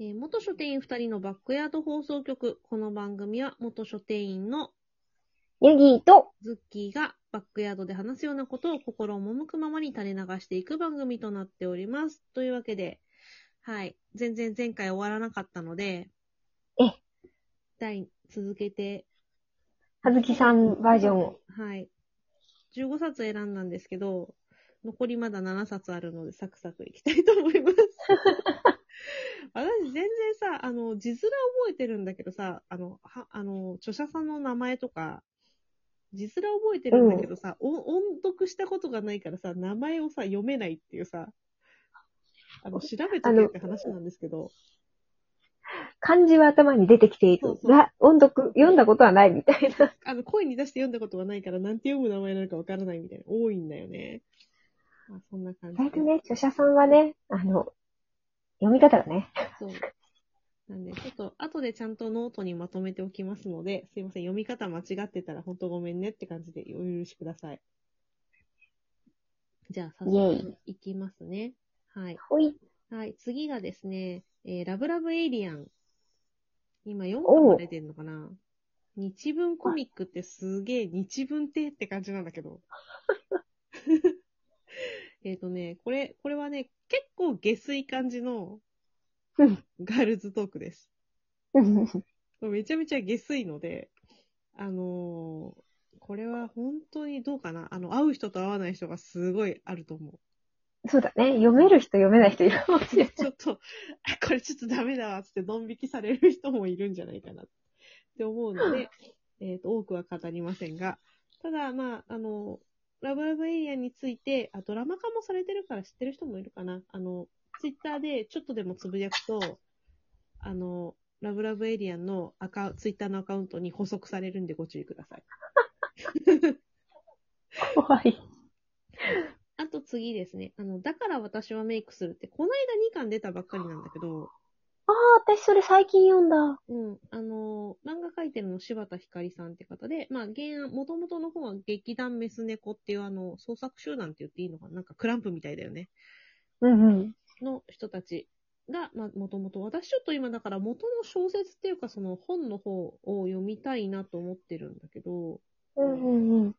えー元書店員2人のバックヤード放送局。この番組は元書店員のヤギーと、ズッキーがバックヤードで話すようなことを心赴くままに垂れ流していく番組となっております。というわけで、はい。全然前回終わらなかったので、え、第、続けて、はずきさんバージョンを。はい。15冊選んだんですけど、残りまだ7冊あるので、サクサクいきたいと思います。私、全然さ、あの、字面覚えてるんだけどさ、あの、は、あの、著者さんの名前とか、字面覚えてるんだけどさ、お音読したことがないからさ、名前をさ、読めないっていうさ、あの、調べとけって話なんですけど、漢字は頭に出てきているそう。そうが、音読、読んだことはないみたいな。あの、声に出して読んだことがないから、なんて読む名前なのかわからないみたいな、多いんだよね。まあ、そんな感じで。意外とね、著者さんはね、あの、読み方がね。そう。なんで、ちょっと、後でちゃんとノートにまとめておきますので、すいません、読み方間違ってたら、ほんとごめんねって感じでお許しください。じゃあ、早速、いきますね。はい。ほい。はい、次がですね、えー、ラブラブエイリアン。今4巻まで出てんのかな？日文コミックってすげえ日文ってって感じなんだけど。えっとね、これ、これはね、結構下水感じのうんガールズトークです。めちゃめちゃ下水ので、あのーこれは本当にどうかな？あの、会う人と会わない人がすごいあると思う。そうだね。読める人読めない人いるかもしれない。ちょっと、あこれちょっとダメだわ、つってドン引きされる人もいるんじゃないかなって思うので、えっ、と、多くは語りませんが、ただ、まあ、あの、ラブラブエイリアンについて、あ、ドラマ化もされてるから知ってる人もいるかな。あの、ツイッターでちょっとでもつぶやくと、あの、ラブラブエイリアンのアカウツイッターのアカウントに補足されるんでご注意ください。怖い。あと次ですね。あの、だから私はメイクするって、この間2巻出たばっかりなんだけど、ああ、私それ最近読んだ。うん。あのー漫画描いてるの柴田ひかりさんって方で、まあ、原案、元々の方は劇団メス猫っていうあの、創作集団って言っていいのかな？なんかクランプみたいだよね。うんうん。の人たちが、まあ、元々、私ちょっと今だから元の小説っていうかその本の方を読みたいなと思ってるんだけど、うんうんうん。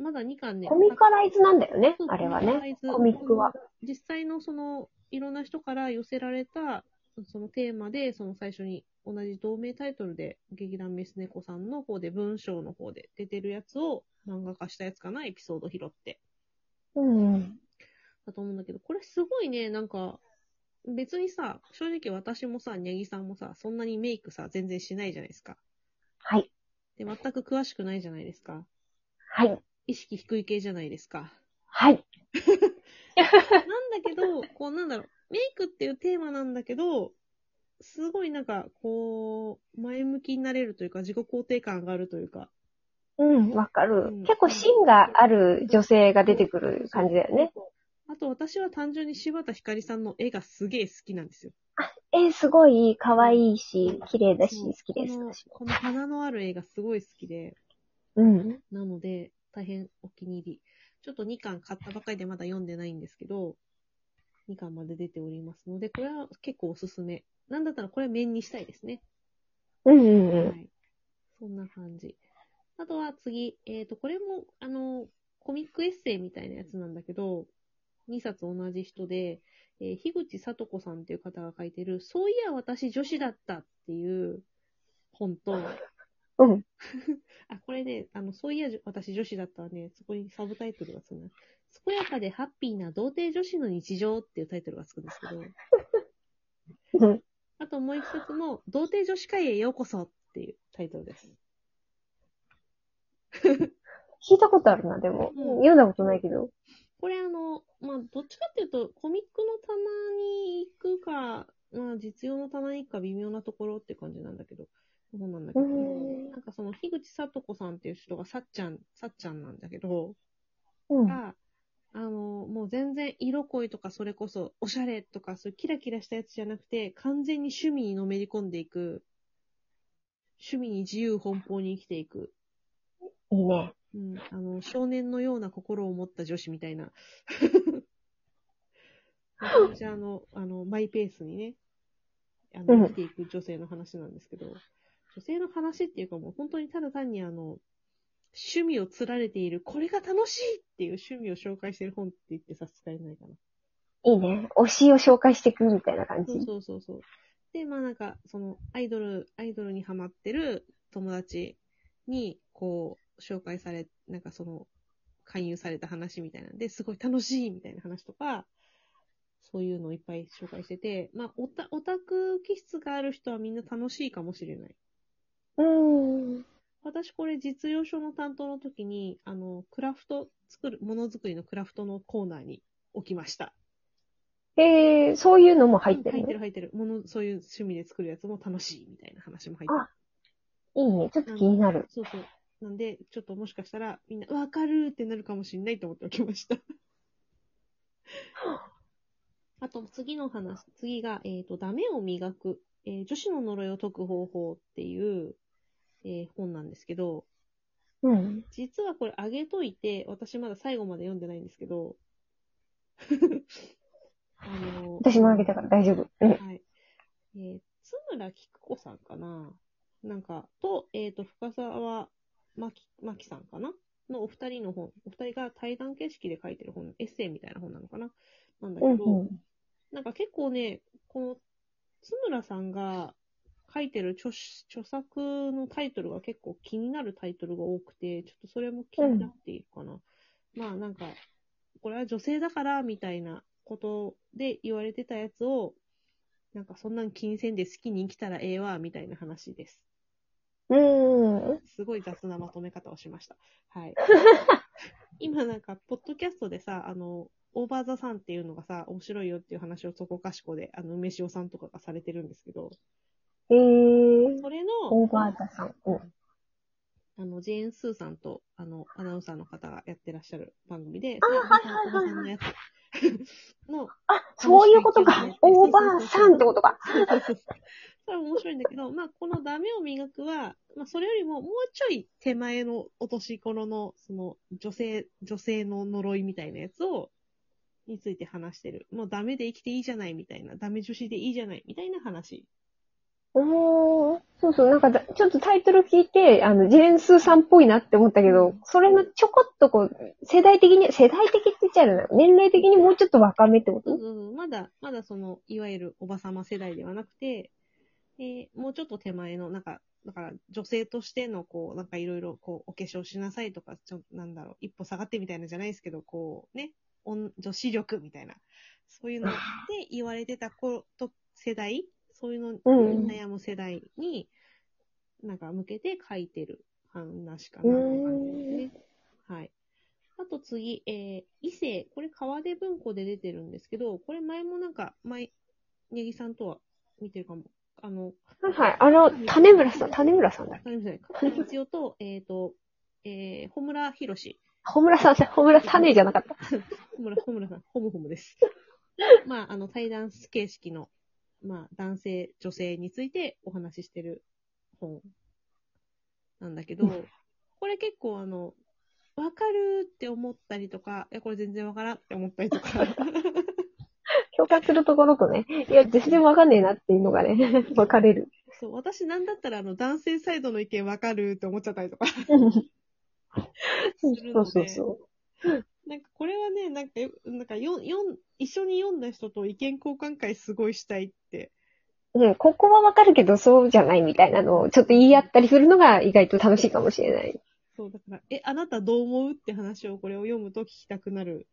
まだ2巻ね。コミカライズなんだよね。あれはね。コミカライズコミックは。実際のその、いろんな人から寄せられた、そのテーマで、その最初に同じ同名タイトルで、劇団メス猫さんの方で、文章の方で出てるやつを漫画化したやつかな、エピソード拾って。うんうん。だと思うんだけど、これすごいね、なんか、別にさ、正直私もさ、にゃぎさんもさ、そんなにメイクさ、全然しないじゃないですか。はい。で、全く詳しくないじゃないですか。はい。意識低い系じゃないですか。はい。なんだけど、こうなんだろう、メイクっていうテーマなんだけど、すごいなんか、こう、前向きになれるというか、自己肯定感上がるというか。うん、わかる。うん結構芯がある女性が出てくる感じだよね。あと私は単純に柴田ひかりさんの絵がすげえ好きなんですよ。えー、すごい可愛いし、綺麗だし、好きです。この花のある絵がすごい好きで、うん。なので、大変お気に入り。ちょっと2巻買ったばかりでまだ読んでないんですけど、2巻まで出ておりますので、これは結構おすすめ。なんだったらこれは面にしたいですね。うんうんうん。はい。そんな感じ。あとは次、えっ、と、これも、あの、コミックエッセイみたいなやつなんだけど、2冊同じ人で、えー樋口聡子さんっていう方が書いてる、そういや私女子だったっていう本と、うん。あ、これね、あの、そういや私女子だったらね、そこにサブタイトルがつくな。健やかでハッピーな童貞女子の日常っていうタイトルがつくんですけど、うんあともう一冊も、童貞女子会へようこそっていうタイトルです。聞いたことあるな、でも。うん読んだことないけど。これあの、まあ、どっちかっていうと、コミックの棚に行くか、まあ、実用の棚に行くか微妙なところって感じなんだけど、そうなんだけうど、ん。なんかその、樋口聡子さんっていう人がさっちゃん、さっちゃんなんだけど、うん。が、あの、もう全然色恋とかそれこそおしゃれとかそういうキラキラしたやつじゃなくて、完全に趣味にのめり込んでいく、趣味に自由奔放に生きていく、いいね。うん、あの、少年のような心を持った女子みたいな。めちゃめちゃあの、あの、マイペースにね、あうんの、生きていく女性の話なんですけど、女性の話っていうかもう本当にただ単にあの、趣味を釣られている、これが楽しいっていう趣味を紹介してる本って言って差し支えないかな。いいね。推しを紹介していくみたいな感じ？そうそうそうそう。で、まあなんか、その、アイドル、アイドルにハマってる友達に、こう、紹介され、なんかその、勧誘された話みたいなんで、すごい楽しいみたいな話とか、そういうのをいっぱい紹介してて、まあ、オタ、オタク気質がある人はみんな楽しいかもしれない。うーん。私これ実用書の担当の時に、あの、クラフト作る、ものづくりのクラフトのコーナーに置きました。えー、そういうのも入ってる？ね。入ってる入ってる。もの、そういう趣味で作るやつも楽しいみたいな話も入ってる。あいいね。ちょっと気になる。そうそう。なんで、ちょっともしかしたら、みんな、わかるってなるかもしれないと思っておきました。あと、次の話、次が、えっ、と、ダメを磨く、えー女子の呪いを解く方法っていう、えー本なんですけど、うん。実はこれあげといて、私まだ最後まで読んでないんですけど、あの私もあげたから大丈夫。うん。はい。えー、津村菊子さんかな？なんか、と、えっ、と、深沢真紀真紀さんかな？のお二人の本、お二人が対談形式で書いてる本、エッセイみたいな本なのかな？なんだけど、うんうん。なんか結構ね、この津村さんが書いてる著著作のタイトルが結構気になるタイトルが多くて、ちょっとそれも気になっているかな。まあなんか、これは女性だからみたいなことで言われてたやつを、なんかそんなん気にせんで好きに生きたらええわ、みたいな話です。うーん。すごい雑なまとめ方をしました。はい。今なんか、ポッドキャストでさ、あの、オーバーザさんっていうのがさ、面白いよっていう話をそこかしこで、あの、梅塩さんとかがされてるんですけど、えー、それの、オーバーザさん。うん。あの、ジェーン・スーさんと、あの、アナウンサーの方がやってらっしゃる番組で、あはいはいはいのやつ の、あ、そういうことか。オーバーさんってことか。それは面白いんだけど、まあ、このダメを磨くは、まあ、それよりももうちょい手前のお年頃の、その、女性、女性の呪いみたいなやつを、について話してる。もうダメで生きていいじゃないみたいな、ダメ女子でいいじゃないみたいな話。おー、そうそう、なんかだ、ちょっとタイトル聞いて、あの、ジェーンスーさんっぽいなって思ったけど、それのちょこっとこう、世代的に、世代的って言っちゃうな。年齢的にもうちょっと若めってこと？そうそうそうまだ、まだその、いわゆるおばさま世代ではなくて、えーもうちょっと手前の、なんか、だから女性としての、こう、なんかいろいろ、こう、お化粧しなさいとか、ちょ、なんだろう、一歩下がってみたいなじゃないですけど、こう、ね、女女子力みたいな、そういうので言われてた子と世代、そういうのにうん悩む世代に、なんか向けて書いてる話かうなって感じですーね。はい。あと次、えー、異性。これ川出文庫で出てるんですけど、これ前もなんか、前、ネギさんとは見てるかも。あの、はいはい。あの、種村さん、種村さんだっけあれですね、加藤光代と、えっ、と、えー、穂村博士。穂村さん、穂村種じゃなかった。穂村、穂村さん、ホムホムです。まあ、あの、対談形式の、まあ、男性、女性についてお話ししてる本なんだけど、うん。これ結構あの、わかるって思ったりとか、いや、これ全然わからんって思ったりとか、共感するところとね、いや、全然わかんねえなっていうのがね、分かれる。そう、私なんだったらあの、男性サイドの意見わかるって思っちゃったりとか、そうそうそう。なんかこれはね、なんかよ、なんかよ、よん、一緒に読んだ人と意見交換会すごいしたいって。うん、ここはわかるけど、そうじゃないみたいなのをちょっと言い合ったりするのが意外と楽しいかもしれない。そう、だから、え、あなたどう思うって話をこれを読むと聞きたくなる、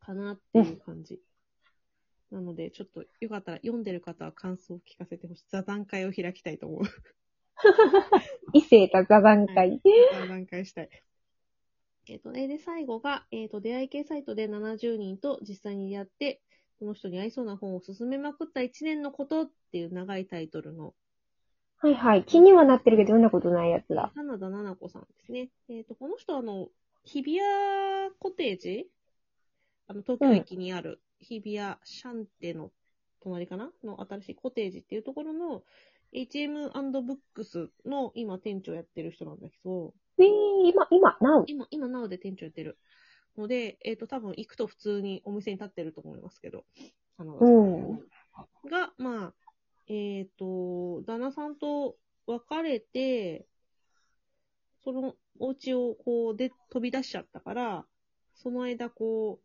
かなっていう感じ。なので、ちょっとよかったら読んでる方は感想を聞かせてほしい。座談会を開きたいと思う。異性が座談会。座談会したい。えっ、とね、で、最後が、えっ、と、出会い系サイトで70人と実際に出会って、この人に合いそうな本を勧めまくった1年のことっていう長いタイトルのはいはい。気にはなってるけど、読んだことないやつだ。花田奈々子さんですね。えっ、と、この人はあの、日比谷コテージ？あの、東京駅にある日比谷シャンテの隣かな？の新しいコテージっていうところの HM&BOOKS の今店長やってる人なんだけど、で、今、今、なお。今、今、なおで店長やってる。ので、えっ、ー、と、多分行くと普通にお店に立ってると思いますけど、あの、うん、が、まあ、えっ、ー、と、旦那さんと別れて、そのお家をこうで飛び出しちゃったから、その間こ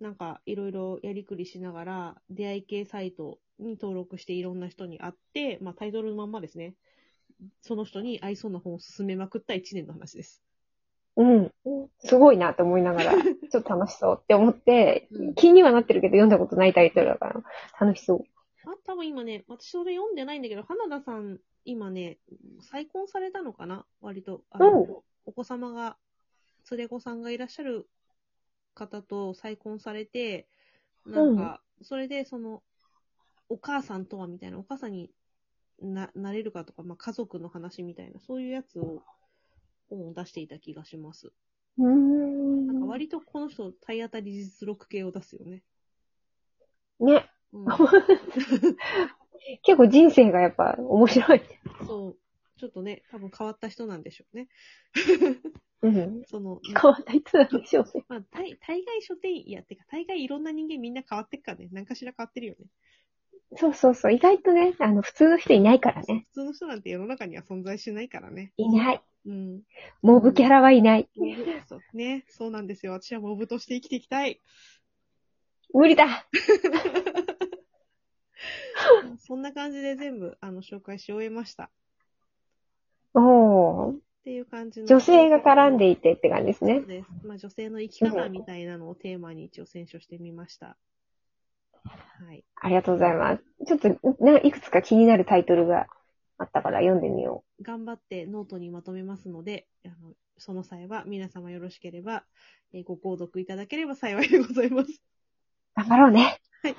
う、なんかいろいろやりくりしながら、出会い系サイトに登録していろんな人に会って、まあタイトルのまんまですね。その人に合いそうな本を勧めまくった1年の話です。うん。すごいなと思いながら、ちょっと楽しそうって思ってうん、気にはなってるけど読んだことないタイトルだから、楽しそう。あ、多分今ね、私それ読んでないんだけど、花田さん、今ね、再婚されたのかな？割と。あのうんお子様が、連れ子さんがいらっしゃる方と再婚されて、なんか、それでその、お母さんとはみたいな、お母さんにな、なれるかとか、まあ家族の話みたいな、そういうやつを、本を出していた気がします。うーん。なんか割とこの人、体当たり実録系を出すよね。ね。うん、結構人生がやっぱ面白い。そう。ちょっとね、多分変わった人なんでしょうね。うん。その、変わった人なんでしょうね。まあ、大大概書店員、いや、てか、大概いろんな人間みんな変わってっからね。何かしら変わってるよね。そうそうそう。意外とね、あの、普通の人いないからね。普通の人なんて世の中には存在しないからね。いない。うん。モブキャラはいない。モブそうね、そうなんですよ。私はモブとして生きていきたい。無理だ そんな感じで全部、あの、紹介し終えました。っおー。ていう感じの。女性が絡んでいてって感じですねそう。です。まあ、女性の生き方みたいなのをテーマに一応選書してみました。はい。ありがとうございます。ちょっと、ね、いくつか気になるタイトルがあったから読んでみよ頑張ってノートにまとめますので、あのその際は皆様よろしければ、えーご購読いただければ幸いでございます。う。頑張ろうね。はい。